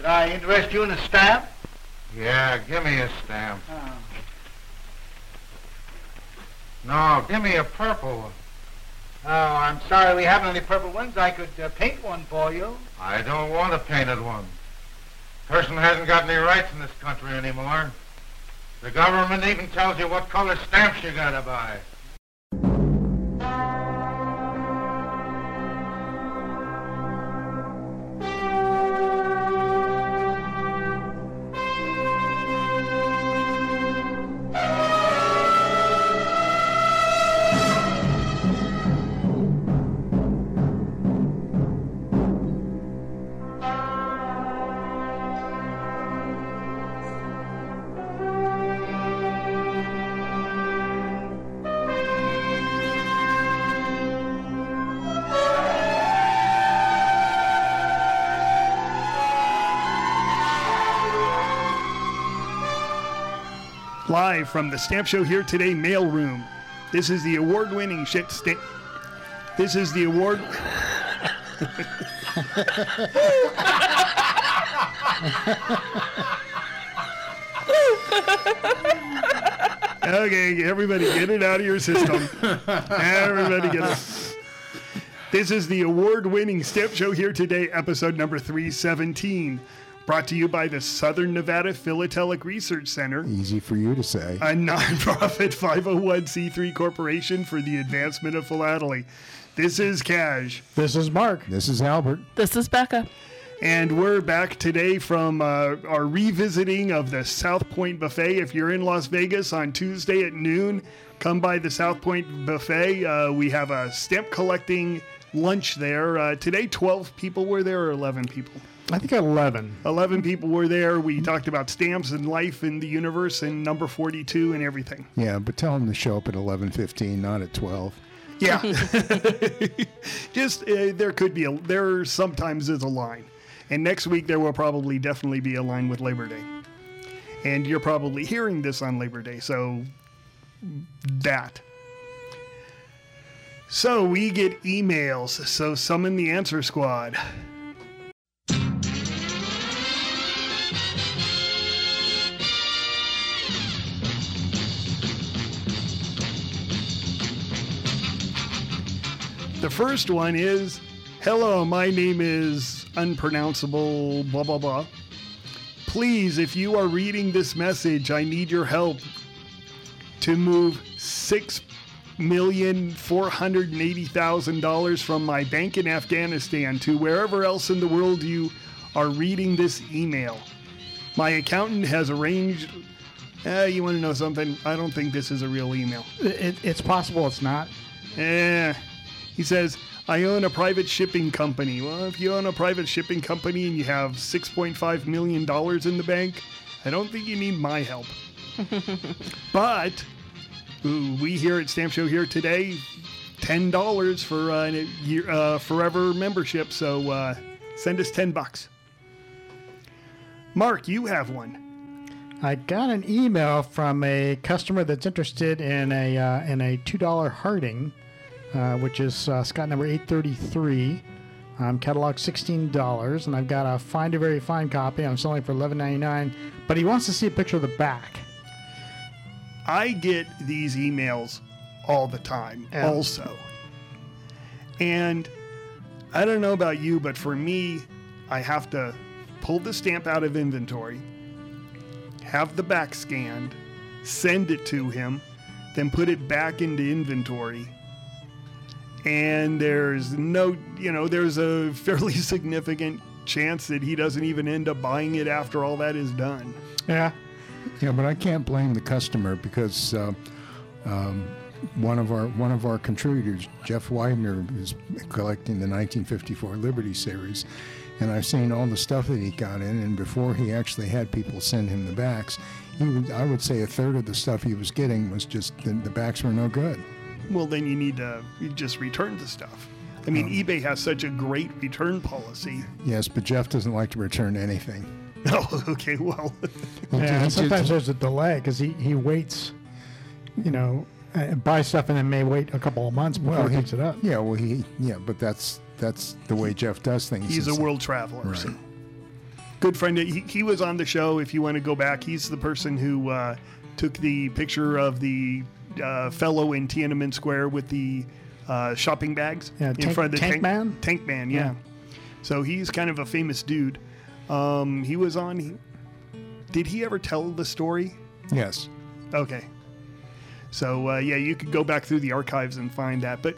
Did I interest you in a stamp? Yeah, give me a stamp. Oh. No, give me a purple one. Oh, I'm sorry we haven't any purple ones. I could uh, paint one for you. I don't want a painted one. Person hasn't got any rights in this country anymore. The government even tells you what color stamps you gotta buy. Live from the Stamp Show Here Today mailroom. This is the award winning shit stamp. This is the award. okay, everybody get it out of your system. everybody get it. This is the award winning Stamp Show Here Today, episode number 317. Brought to you by the Southern Nevada Philatelic Research Center, Easy for you to say. a nonprofit 501c3 corporation for the advancement of philately. This is Cash, This is Mark. This is Albert. This is Becca. and we're back today from uh, our revisiting of the South Point Buffet. If you're in Las Vegas on Tuesday at noon, come by the South Point Buffet. Uh, we have a stamp collecting lunch there. Uh, today, 12 people were there, or 11 people? I think 11. 11 people were there. We talked about stamps and life in the universe and number 42 and everything. Yeah, but tell them to show up at 11:15, not at 12. Yeah. Just uh, there could be a there sometimes is a line. And next week there will probably definitely be a line with Labor Day. And you're probably hearing this on Labor Day, so that. So we get emails. So summon the answer squad. The first one is Hello, my name is unpronounceable, blah, blah, blah. Please, if you are reading this message, I need your help to move six million four hundred and eighty thousand dollars from my bank in Afghanistan to wherever else in the world you are reading this email. My accountant has arranged. Uh, you want to know something? I don't think this is a real email. It, it's possible it's not. Eh. He says, I own a private shipping company. Well, if you own a private shipping company and you have $6.5 million in the bank, I don't think you need my help. but ooh, we here at Stamp Show here today, $10 for uh, a year, uh, forever membership. So uh, send us 10 bucks. Mark, you have one. I got an email from a customer that's interested in a uh, in a two dollar Harding, uh, which is uh, Scott number eight thirty three, um, catalog sixteen dollars, and I've got a Find a very fine copy. I'm selling for $11.99, but he wants to see a picture of the back. I get these emails all the time, Yeah. also. And I don't know about you, but for me, I have to pull the stamp out of inventory, have the back scanned, send it to him, then put it back into inventory. And there's no, you know, there's a fairly significant chance that he doesn't even end up buying it after all that is done. Yeah, Yeah, but I can't blame the customer because uh, um, one of our one of our contributors, Jeff Widener, is collecting the 1954 Liberty Series, and I've seen all the stuff that he got in. And before he actually had people send him the backs, he would, I would say a third of the stuff he was getting was just the, the backs were no good. Well, then you need to just return the stuff. I mean, eBay has such a great return policy. Yes, but Jeff doesn't like to return anything. Oh, okay. Well, yeah. And sometimes there's a delay because he he waits, you know, buy stuff and then may wait a couple of months before he he- picks it up. Yeah, well, he yeah, but that's that's the way Jeff does things. he's a world traveler. So. Right. good friend. He, he was on the show. If you want to go back, he's the person who uh, took the picture of the uh, fellow in Tiananmen Square with the uh, shopping bags Yeah, in Tank- front of the Tank Man? Tank Man, yeah. Yeah. So he's kind of a famous dude. Um, he was on. He, did he ever tell the story? Yes. Okay. So uh, yeah, you could go back through the archives and find that. But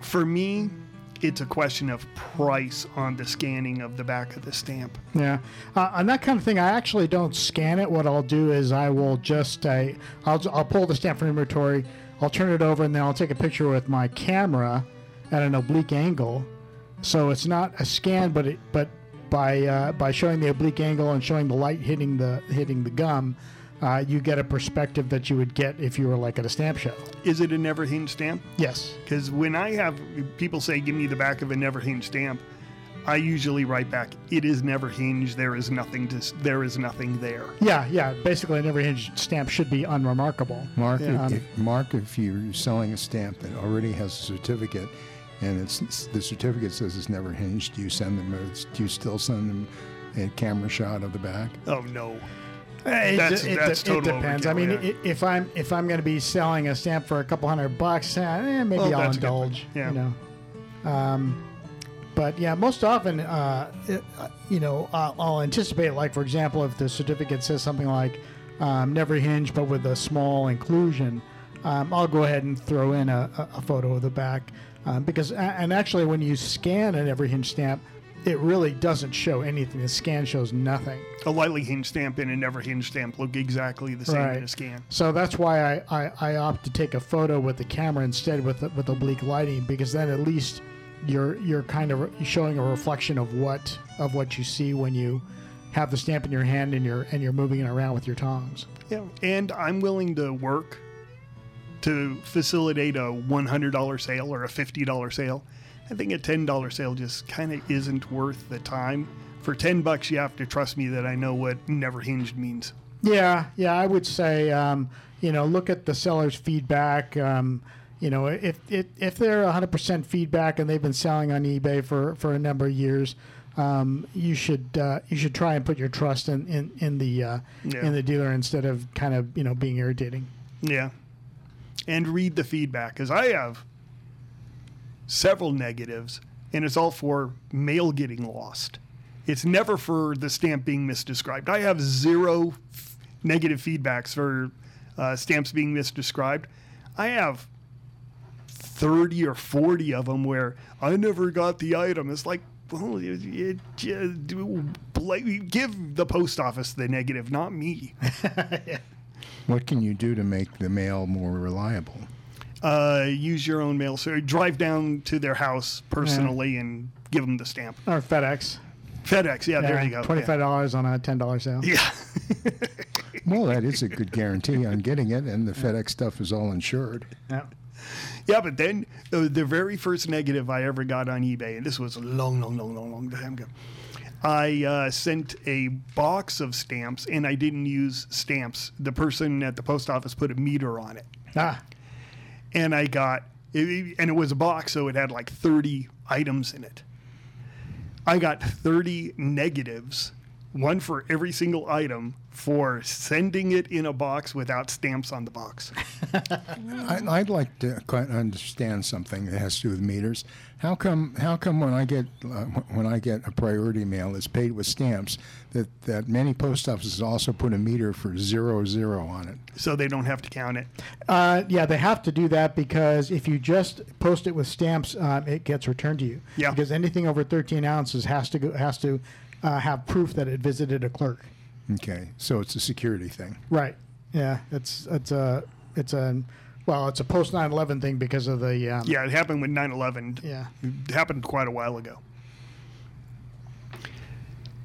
for me, it's a question of price on the scanning of the back of the stamp. Yeah, uh, on that kind of thing, I actually don't scan it. What I'll do is I will just uh, I'll I'll pull the stamp from inventory, I'll turn it over, and then I'll take a picture with my camera at an oblique angle, so it's not a scan, but it but by uh, by showing the oblique angle and showing the light hitting the hitting the gum, uh, you get a perspective that you would get if you were like at a stamp show. Is it a never hinge stamp? Yes. Because when I have people say, "Give me the back of a never hinge stamp," I usually write back, "It is never hinged. There is nothing to. There is nothing there." Yeah, yeah. Basically, a never hinged stamp should be unremarkable. Mark, Yeah. if, if- Mark, if you're selling a stamp that already has a certificate, and it's the certificate says it's never hinged, do you send them? A, do you still send them a camera shot of the back? Oh no. It, That's- it, that's it total depends. overkill, I mean, yeah. if I'm if I'm going to be selling a stamp for a couple hundred bucks, eh, maybe Well, I'll that's a good point. indulge. Yeah. You know. Um, but yeah, most often, uh, uh, you know, I'll, I'll anticipate, like for example, if the certificate says something like um, "never hinge," but with a small inclusion, um, I'll go ahead and throw in a, a, a photo of the back um, because, and actually, when you scan an every hinge stamp, it really doesn't show anything. The scan shows nothing. A lightly hinged stamp and a never hinged stamp look exactly the same in a scan. So that's why I, I, I opt to take a photo with the camera instead with with oblique lighting because then at least you're you're kind of showing a reflection of what of what you see when you have the stamp in your hand and you're and you're moving it around with your tongs. Yeah, and I'm willing to work to facilitate a $100 sale or a $50 sale. I think a $10 sale just kind of isn't worth the time. For 10 bucks, you have to trust me that I know what never hinged means. Yeah, yeah, I would say um, you know look at the seller's feedback. Um, you know, if if, if they're 100% feedback and they've been selling on eBay for, for a number of years, um, you should uh, you should try and put your trust in in, in the uh, Yeah. in the dealer instead of kind of you know being irritating. Yeah. And read the feedback because I have several negatives, and it's all for mail getting lost. It's never for the stamp being misdescribed. I have zero f- negative feedbacks for uh, stamps being misdescribed. I have 30 or 40 of them where I never got the item. It's like, well, you, you, you do- give the post office the negative, not me. What can you do to make the mail more reliable? Uh, use your own mail. So drive down to their house personally and give them the stamp. Or FedEx. FedEx, yeah, there you go. Twenty five dollars on a ten dollar sale. Yeah. Well, that is a good guarantee on getting it, and the FedEx stuff is all insured. Yeah. yeah, but then uh, the very first negative I ever got on eBay, and this was a long, long, long, long, long time ago. I uh, sent a box of stamps, and I didn't use stamps. The person at the post office put a meter on it. Ah, and I got it, and it was a box, so it had like 30 items in it. I got 30 negatives, one for every single item, for sending it in a box without stamps on the box. I, I'd like to quite understand something that has to do with meters. How come? How come when I get uh, when I get a priority mail that's paid with stamps, that that many post offices also put a meter for zero zero on it? so they don't have to count it. Uh, yeah, they have to do that because if you just post it with stamps, um, it gets returned to you. Yeah. Because anything over 13 ounces has to go, has to uh, have proof that it visited a clerk. Okay, so it's a security thing. Right. Yeah. It's it's a it's a well it's a post 9/11 thing because of the um, Yeah, it happened with 9 11. yeah. It happened quite a while ago.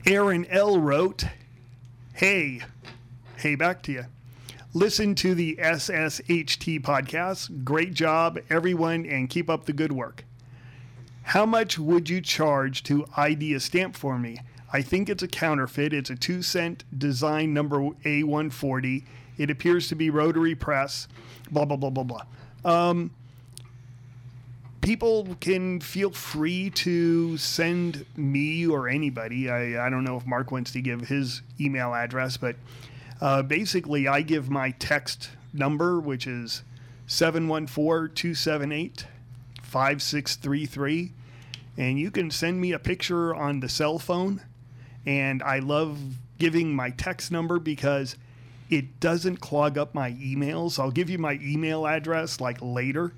Aaron L. wrote, Hey, hey, back to you. Listen to the SSHT podcast. Great job, everyone, and keep up the good work. How much would you charge to ID a stamp for me? I think it's a counterfeit. It's a two cent design number A140. It appears to be rotary press, blah, blah, blah, blah, blah. people can feel free to send me or anybody. I, I don't know if Mark wants to give his email address, but uh, basically, I give my text number, which is 714 278 5633. And you can send me a picture on the cell phone. And I love giving my text number because it doesn't clog up my emails. I'll give you my email address like later,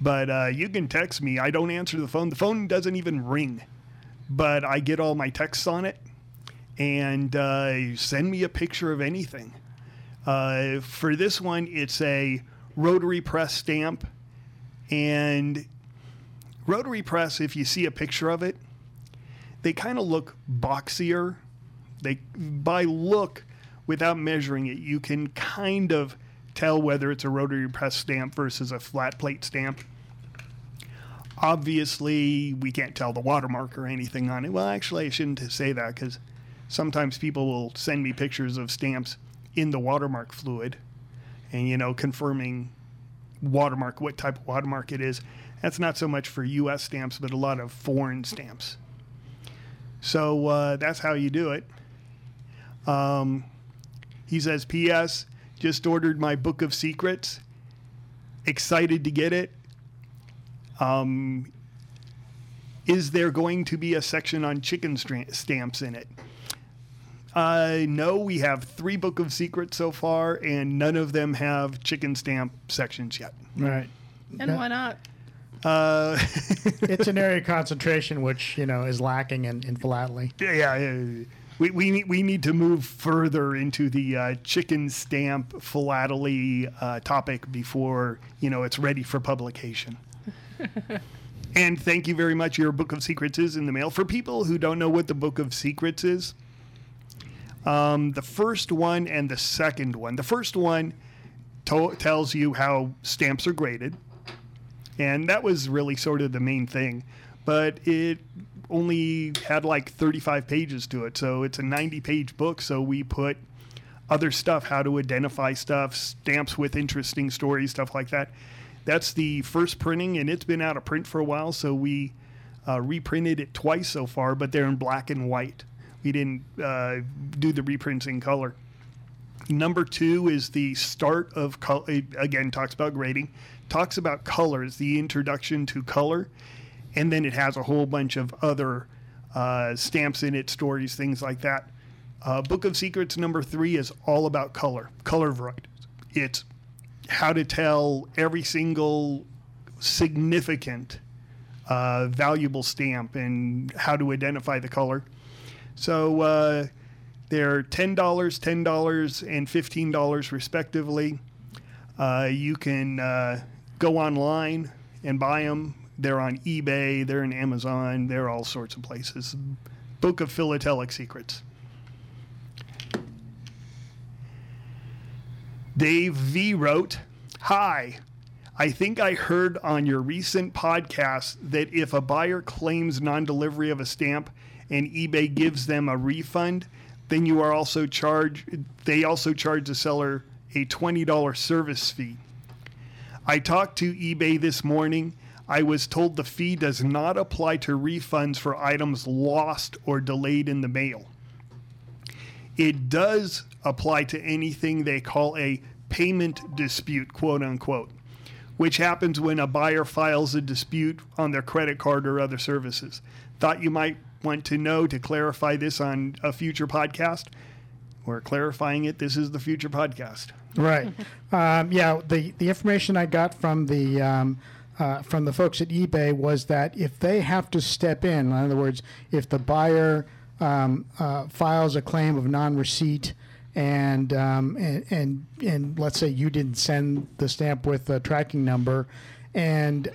but uh, you can text me. I don't answer the phone. The phone doesn't even ring, but I get all my texts on it. And uh, send me a picture of anything. Uh, for this one, it's a rotary press stamp. And rotary press, if you see a picture of it, they kind of look boxier. They by look, without measuring it, you can kind of tell whether it's a rotary press stamp versus a flat plate stamp. Obviously, we can't tell the watermark or anything on it. Well, actually, I shouldn't say that because sometimes people will send me pictures of stamps in the watermark fluid and, you know, confirming watermark, what type of watermark it is. That's not so much for U.S. stamps, but a lot of foreign stamps. So uh, that's how you do it. Um, he says, P.S. Just ordered my book of secrets. Excited to get it. Um, is there going to be a section on chicken stra- stamps in it? Uh, no, we have three book of secrets so far, and none of them have chicken stamp sections yet. Right. And why not? Uh, it's an area of concentration which you know is lacking in, in philately. yeah, yeah, we, we, need, we need to move further into the uh, chicken stamp philately uh, topic before you know it's ready for publication. and thank you very much. Your book of secrets is in the mail. For people who don't know what the book of secrets is, um, the first one and the second one. The first one to- tells you how stamps are graded, and that was really sort of the main thing. But it only had like 35 pages to it, so it's a 90 page book. So we put other stuff, how to identify stuff, stamps with interesting stories, stuff like that. That's the first printing, and it's been out of print for a while, so we uh, reprinted it twice so far, but they're in black and white. We didn't uh, do the reprints in color. Number two is the start of color. Again, talks about grading, talks about colors, the introduction to color, and then it has a whole bunch of other uh, stamps in it, stories, things like that. Uh, Book of Secrets number three is all about color, color varieties. It's how to tell every single significant, uh, valuable stamp and how to identify the color. So uh, they're $10, $10, and $15 respectively. Uh, you can uh, go online and buy them. They're on eBay, they're in Amazon, they're all sorts of places. Book of Philatelic Secrets. Dave V wrote, Hi, I think I heard on your recent podcast that if a buyer claims non delivery of a stamp and eBay gives them a refund, then you are also charged, they also charge the seller a $20 service fee. I talked to eBay this morning. I was told the fee does not apply to refunds for items lost or delayed in the mail. It does apply to anything they call a payment dispute, quote unquote, which happens when a buyer files a dispute on their credit card or other services. Thought you might want to know to clarify this on a future podcast. We're clarifying it. This is the future podcast. Right. um, yeah. The the information I got from the um, uh, from the folks at eBay was that if they have to step in, in other words, if the buyer um, uh, files a claim of non-receipt and, um, and and and let's say you didn't send the stamp with the tracking number, and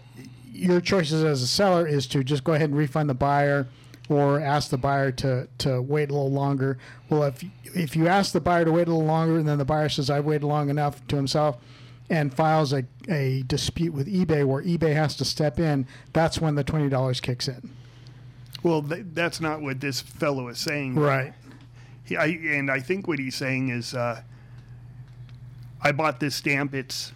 your choices as a seller is to just go ahead and refund the buyer or ask the buyer to, to wait a little longer. Well, if if you ask the buyer to wait a little longer and then the buyer says I've waited long enough to himself and files a, a dispute with eBay where eBay has to step in, that's when the twenty dollars kicks in. Well, th- that's not what this fellow is saying. Right. He, I, and I think what he's saying is, uh, I bought this stamp. It's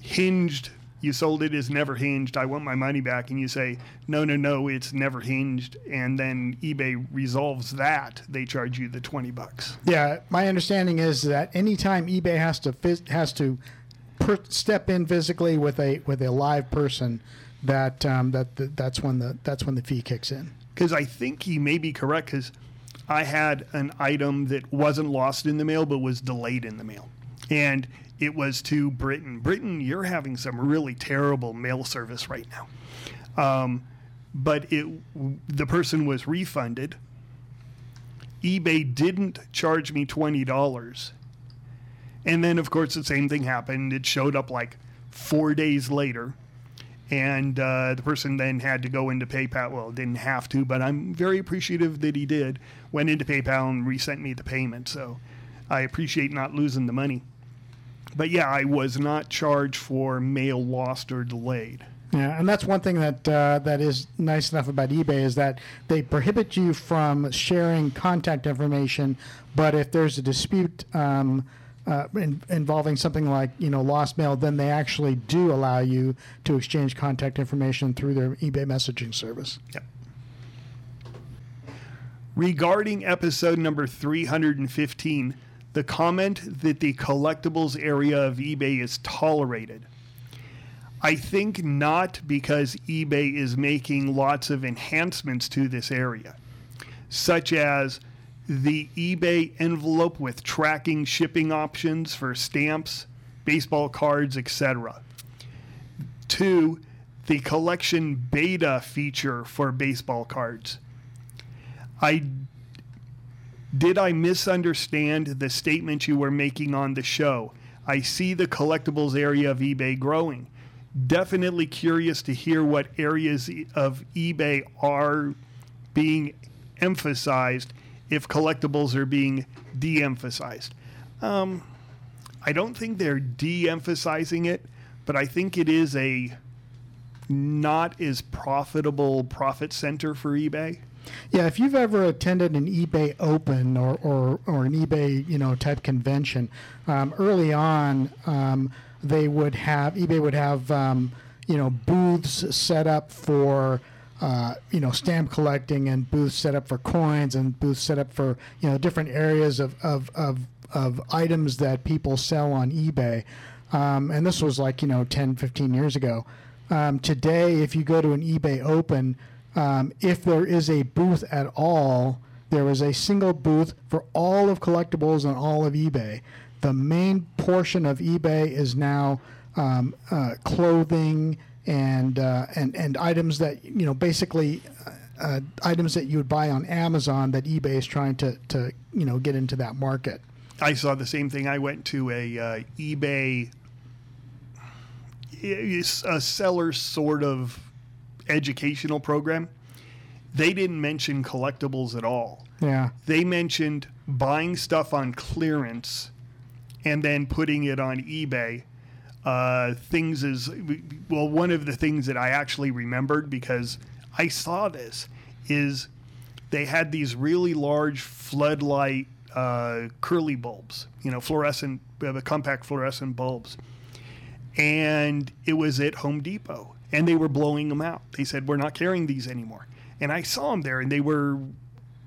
hinged you sold it as never hinged. I want my money back. And you say, no, no, no, it's never hinged. And then eBay resolves that. They charge you the 20 bucks. Yeah, my understanding is that anytime eBay has to has to per- step in physically with a with a live person, that um, that that that's when the that's when the fee kicks in. Because I think he may be correct because I had an item that wasn't lost in the mail but was delayed in the mail. And it was to Britain. Britain, you're having some really terrible mail service right now. Um, but it, the person was refunded. eBay didn't charge me $20. And then, of course, the same thing happened. It showed up like four days later. And uh, the person then had to go into PayPal. Well, didn't have to, but I'm very appreciative that he did. Went into PayPal and resent me the payment. So I appreciate not losing the money. But yeah, I was not charged for mail lost or delayed. Yeah, and that's one thing that uh, that is nice enough about eBay is that they prohibit you from sharing contact information, but if there's a dispute um, uh, in, involving something like you know lost mail, then they actually do allow you to exchange contact information through their eBay messaging service. Yep. Regarding episode number 315, the comment that the collectibles area of eBay is tolerated. I think not because eBay is making lots of enhancements to this area, such as the eBay envelope with tracking shipping options for stamps, baseball cards, etc. Two, the collection beta feature for baseball cards. I did I misunderstand the statement you were making on the show? I see the collectibles area of eBay growing. Definitely curious to hear what areas of eBay are being emphasized if collectibles are being de emphasized. Um, I don't think they're de emphasizing it, but I think it is a not as profitable profit center for eBay. Yeah, if you've ever attended an eBay Open or, or, or an eBay you know type convention, um, early on um, they would have eBay would have um, you know booths set up for uh, you know stamp collecting and booths set up for coins and booths set up for you know different areas of of, of, of items that people sell on eBay. Um, and this was like you know 10, 15 years ago. Um, today, if you go to an eBay Open, um, if there is a booth at all, there is a single booth for all of collectibles on all of eBay. The main portion of eBay is now um, uh, clothing and uh, and and items that you know basically uh, items that you would buy on Amazon that eBay is trying to to you know get into that market. I saw the same thing. I went to a uh, eBay, a seller sort of educational program. They didn't mention collectibles at all. Yeah, They mentioned buying stuff on clearance and then putting it on eBay. Uh, things is well, one of the things that I actually remembered because I saw this is they had these really large floodlight uh, curly bulbs, you know, fluorescent, uh, compact fluorescent bulbs. And it was at Home Depot, and they were blowing them out. They said, We're not carrying these anymore. And I saw them there, and they were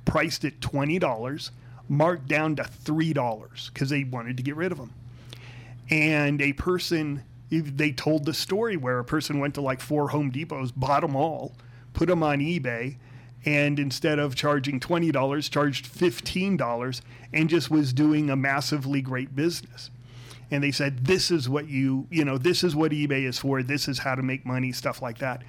priced at $20, marked down to $3 because they wanted to get rid of them. And a person, they told the story where a person went to like four Home Depots, bought them all, put them on eBay, and instead of charging $20, charged $15 and just was doing a massively great business. And they said, this is what you, you know, this is what eBay is for. This is how to make money, stuff like that.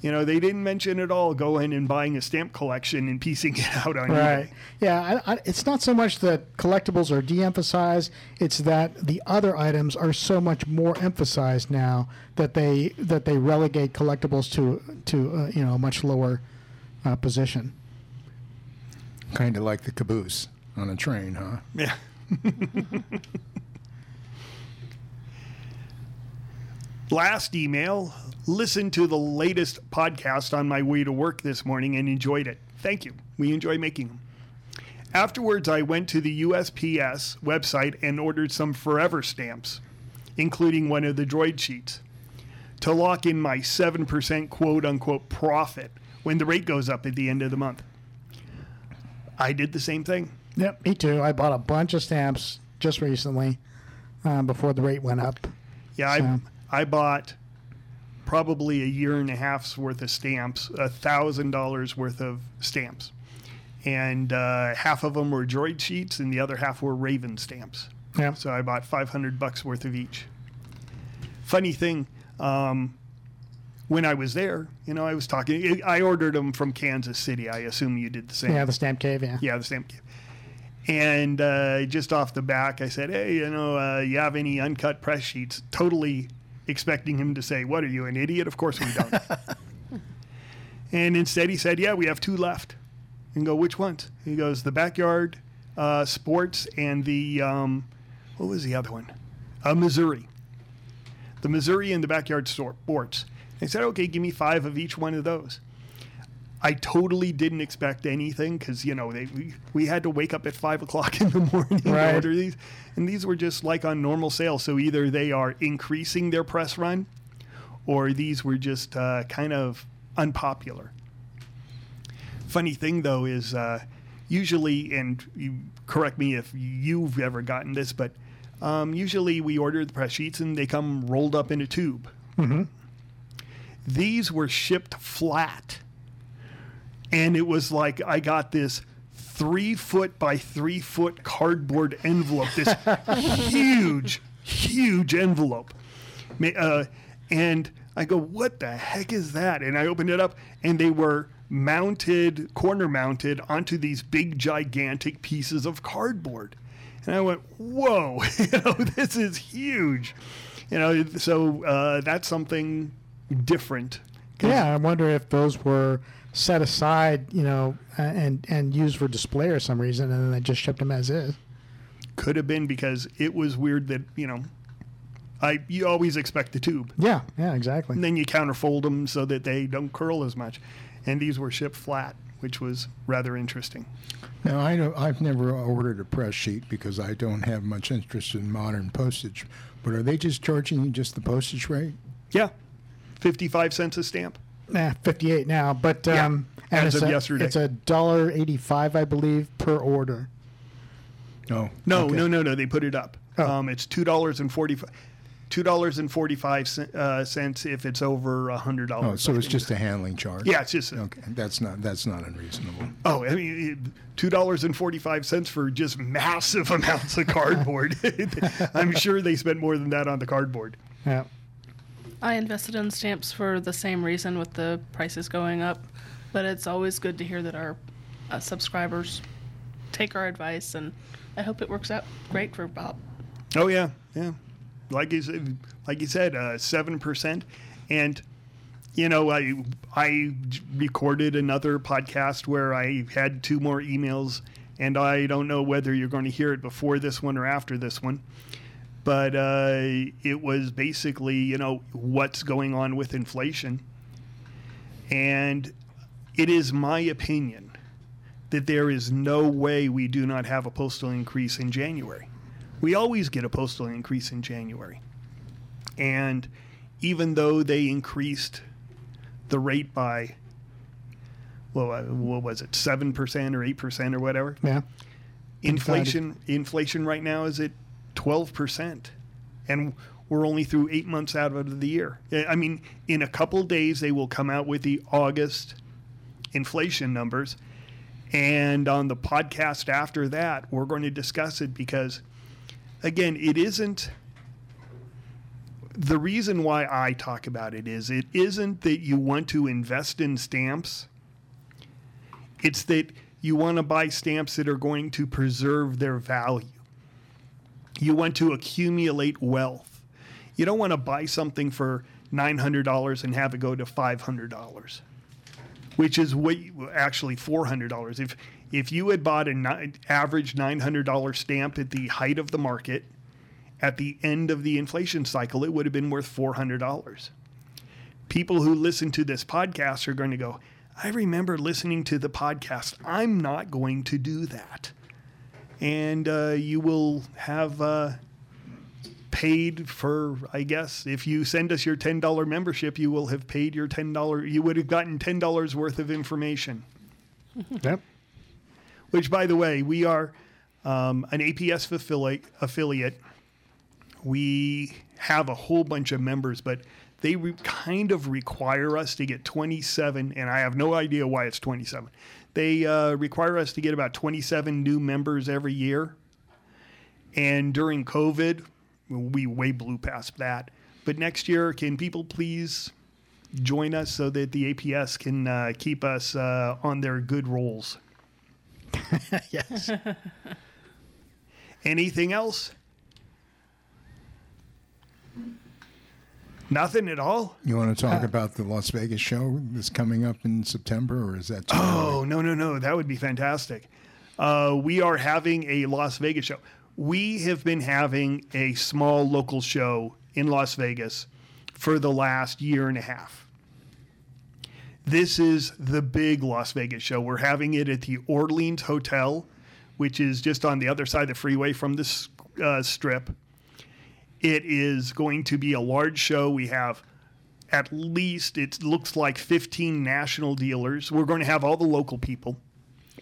You know, they didn't mention at all going and buying a stamp collection and piecing it out on right. eBay. Yeah, I, I, it's not so much that collectibles are de-emphasized; it's that the other items are so much more emphasized now that they that they relegate collectibles to to uh, you know a much lower uh, position. Kind of like the caboose on a train, huh? Yeah. Last email. Listened to the latest podcast on my way to work this morning and enjoyed it. Thank you. We enjoy making them. Afterwards, I went to the USPS website and ordered some forever stamps, including one of the droid sheets. to lock in my 7% quote unquote profit when the rate goes up at the end of the month. I did the same thing. Yep, me too. I bought a bunch of stamps just recently uh, before the rate went up. Yeah, So- I, bought probably a year and a half's worth of stamps, a thousand dollars worth of stamps, and uh, half of them were Droid sheets, and the other half were Raven stamps. Yeah. So I bought 500 bucks worth of each. Funny thing, um, when I was there, you know, I was talking. I ordered them from Kansas City. I assume you did the same. Yeah, the stamp cave. Yeah. Yeah, the stamp cave. And uh, just off the back, I said, "Hey, you know, uh, you have any uncut press sheets?" Totally expecting him to say, "What are you, an idiot?" Of course we don't. and instead, he said, "Yeah, we have two left." And go, "Which ones?" He goes, "The backyard uh, sports and the um, what was the other one? Uh, Missouri. The Missouri and the backyard sports." I said, "Okay, give me five of each one of those." I totally didn't expect anything because you know they we, we had to wake up at five o'clock in the morning Right. to order these, and these were just like on normal sale. So either they are increasing their press run, or these were just uh, kind of unpopular. Funny thing though is uh, usually, and you correct me if you've ever gotten this, but um, usually we order the press sheets and they come rolled up in a tube. These were shipped flat and it was like I got this three foot by three foot cardboard envelope, this huge, huge envelope. Uh, and I go, what the heck is that? And I opened it up, and they were mounted, corner mounted onto these big, gigantic pieces of cardboard. And I went, whoa, you know, this is huge. You know, so uh, that's something different. Yeah, I wonder if those were set aside, you know, and and used for display or some reason, and then they just shipped them as is. could have been because it was weird that you know i you always expect the tube Yeah, yeah, exactly. and then you counterfold them so that they don't curl as much and these were shipped flat which was rather interesting Now, I don't, I've never ordered a press sheet because I don't have much interest in modern postage. But are they just charging you just the postage rate? yeah 55 cents a stamp Nah, fifty-eight now, but Yeah, um, and as it's of a, yesterday. it's a dollar eighty-five, I believe, per order. No. no Okay. no no no they put it up Oh. um, it's $2.45 $2.45 cent- uh, cents if it's over a hundred dollars Oh, so I it's think. just a handling charge. yeah it's just Okay, that's not that's not unreasonable. Oh, I mean, two dollars and forty-five cents for just massive amounts of cardboard. I'm sure they spent more than that on the cardboard. Yeah. I invested in stamps for the same reason with the prices going up, but it's always good to hear that our uh, subscribers take our advice, and I hope it works out great for Bob. Oh yeah, yeah. Like you said, like you said, uh, seven percent, and you know, I I recorded another podcast where I had two more emails, and I don't know whether you're going to hear it before this one or after this one. But uh, it was basically, you know, what's going on with inflation. And it is my opinion that there is no way we do not have a postal increase in January. We always get a postal increase in January. And even though they increased the rate by, well, uh, what was it, 7% or 8% or whatever? Yeah. Inflation, inflation right now is at 12%. And we're only through eight months out of the year. I mean, in a couple days, they will come out with the August inflation numbers. And on the podcast after that, we're going to discuss it because, again, it isn't. The reason why I talk about it is it isn't that you want to invest in stamps, it's that you want to buy stamps that are going to preserve their value. You want to accumulate wealth. You don't want to buy something for $900 and have it go to $500 which is what you, actually four hundred dollars. If if you had bought an average nine hundred dollar stamp at the height of the market, at the end of the inflation cycle, it would have been worth four hundred dollars. People who listen to this podcast are going to go. I remember listening to the podcast. I'm not going to do that, and uh, you will have. Uh, paid for, I guess, if you send us your $10 membership, you will have paid your $10, you would have gotten $10 worth of information. Yep. Which, by the way, we are um, an APS affiliate, affiliate. We have a whole bunch of members, but they re- kind of require us to get 27, and I have no idea why it's 27. They uh, require us to get about 27 new members every year. And during COVID, we way blew past that. But next year, can people please join us so that the APS can uh, keep us uh, on their good rolls? yes. Anything else? Nothing at all? You want to talk about the Las Vegas show that's coming up in September, or is that too early? Oh, no, no, no. That would be fantastic. Uh, we are having a Las Vegas show. We have been having a small local show in Las Vegas for the last year and a half. This is the big Las Vegas show. We're having it at the Orleans Hotel, which is just on the other side of the freeway from this uh, strip. It is going to be a large show. We have at least, it looks like 15 national dealers. We're going to have all the local people.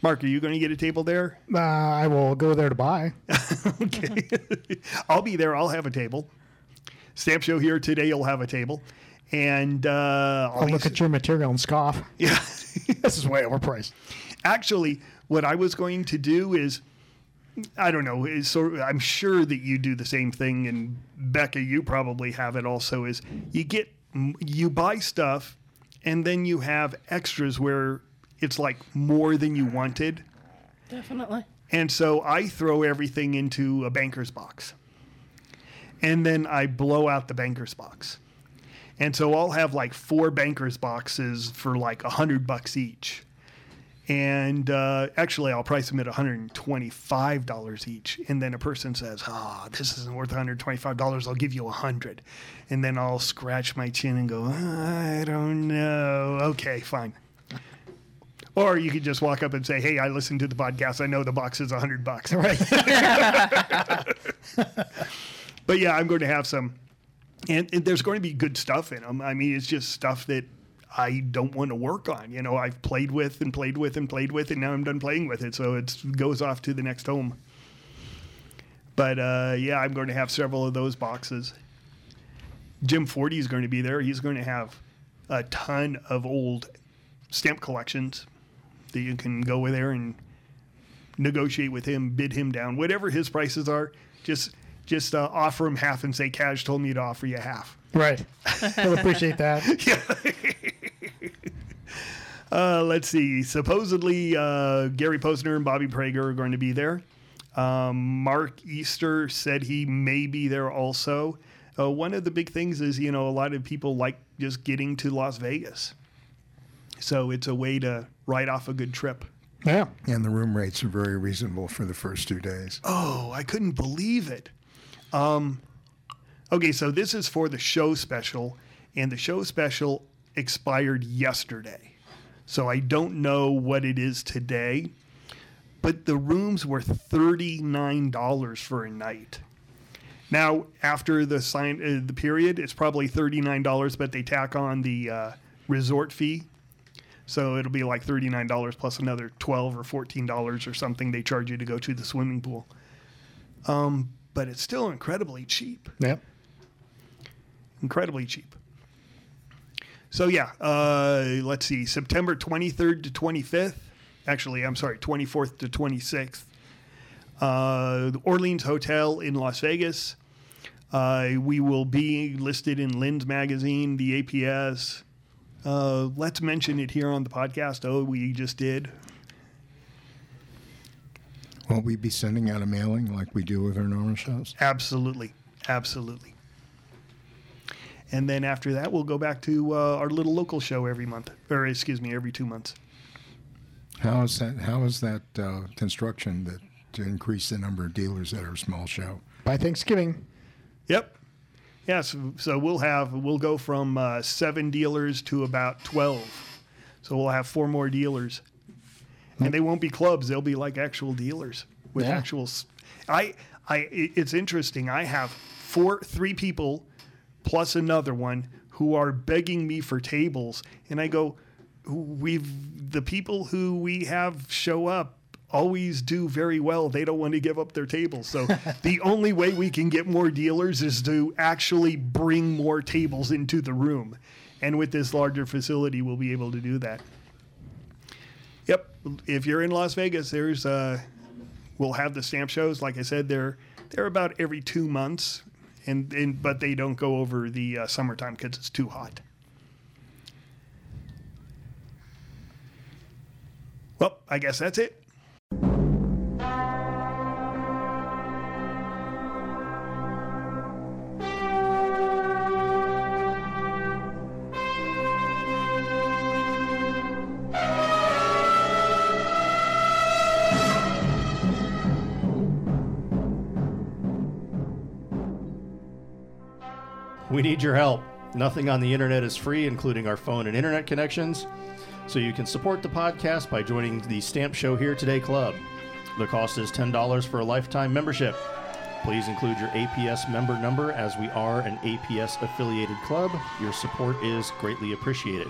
Mark, are you going to get a table there? Uh, I will go there to buy. okay. I'll be there. I'll have a table. Stamp show here today. You'll have a table. And uh, I'll look at your material and scoff. Yeah. This is way overpriced. Actually, what I was going to do is, I don't know. Sort I'm sure that you do the same thing, and Becca, you probably have it also. Is you get you buy stuff, and then you have extras where it's like more than you wanted, Definitely. and so I throw everything into a banker's box, and then I blow out the banker's box. And so I'll have like four bankers boxes for like a hundred bucks each. And uh, actually, I'll price them at $125 each. And then a person says, "Ah, this isn't worth $125. I'll give you a hundred." And then I'll scratch my chin and go, "I don't know." Okay, fine. Or you could just walk up and say, "Hey, I listened to the podcast. I know the box is a hundred bucks." Right. But yeah, I'm going to have some, and, and there's going to be good stuff in them. I mean, it's just stuff that I don't want to work on. You know, I've played with and played with and played with, and now I'm done playing with it. So it goes off to the next home. But uh, yeah, I'm going to have several of those boxes. Jim Forty is going to be there. He's going to have a ton of old stamp collections that you can go there and negotiate with him, bid him down, whatever his prices are. Just just uh, offer him half and say, "Cash told me to offer you half." right. He'll appreciate that. Uh, let's see. Supposedly, uh, Gary Posner and Bobby Prager are going to be there. Um, Mark Easter said he may be there also. Uh, one of the big things is, you know, a lot of people like just getting to Las Vegas. So it's a way to write off a good trip. Yeah. And the room rates are very reasonable for the first two days. Oh, I couldn't believe it. Um, okay, so this is for the show special, and the show special expired yesterday. So I don't know what it is today, but the rooms were $39 for a night. Now, after the sign uh, the period, it's probably $39, but they tack on the uh, resort fee. So it'll be like $39 plus another 12 or $14 or something they charge you to go to the swimming pool. Um, but it's still incredibly cheap. Yep. Incredibly cheap. So yeah, uh, let's see, September 23rd to 25th. Actually, I'm sorry, 24th to 26th. Uh, the Orleans Hotel in Las Vegas. Uh, we will be listed in Linn's magazine, the APS. Uh, let's mention it here on the podcast. Oh, we just did. Won't we be sending out a mailing like we do with our normal shows? Absolutely, absolutely. And then after that, we'll go back to uh, our little local show every month, or excuse me, every two months. How is that? How is that uh, construction that to increase the number of dealers at our small show? By Thanksgiving. Yep. Yeah, so, so we'll have we'll go from uh, seven dealers to about twelve. So we'll have four more dealers, and they won't be clubs; they'll be like actual dealers. with Yeah. actual. s- I I i- it's interesting. I have four three people plus another one who are begging me for tables, and I go, we've the people who we have show up always do very well. They don't want to give up their tables. So the only way we can get more dealers is to actually bring more tables into the room. And with this larger facility, we'll be able to do that. Yep. If you're in Las Vegas, there's uh we'll have the stamp shows. Like I said, they're they're about every two months, and, and but they don't go over the uh, summertime because it's too hot. Well, I guess that's it. We need your help. Nothing on the internet is free, including our phone and internet connections. So you can support the podcast by joining the Stamp Show Here Today Club. The cost is $10 for a lifetime membership. Please include your APS member number as we are an APS affiliated club. Your support is greatly appreciated.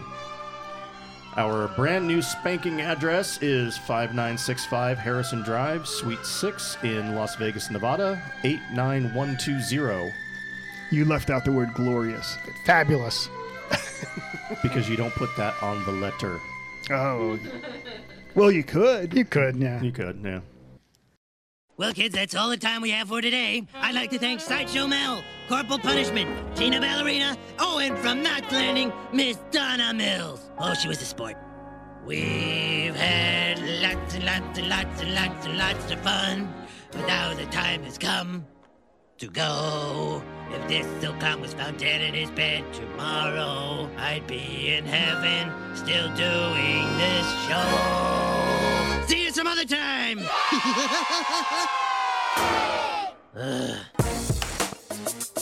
Our brand new spanking address is 5965 Harrison Drive, Suite 6 in Las Vegas, Nevada, 89120. You left out the word glorious. Fabulous. because you don't put that on the letter. Oh. Well, you could. You could, yeah. You could, yeah. Well, kids, that's all the time we have for today. I'd like to thank Sideshow Mel, Corporal Punishment, Tina Ballerina, oh, and from Knots Landing, Miss Donna Mills. Oh, she was a sport. We've had lots and lots and lots and lots and lots of fun, but now the time has come to go. If this Silcon was found dead in his bed tomorrow, I'd be in heaven still doing this show. See you some other time.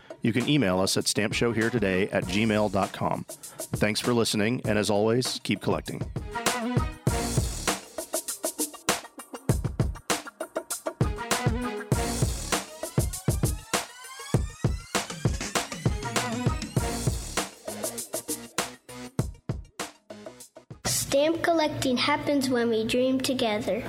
you can email us at stampshowheretoday at gmail.com. Thanks for listening, and as always, keep collecting. Stamp collecting happens when we dream together.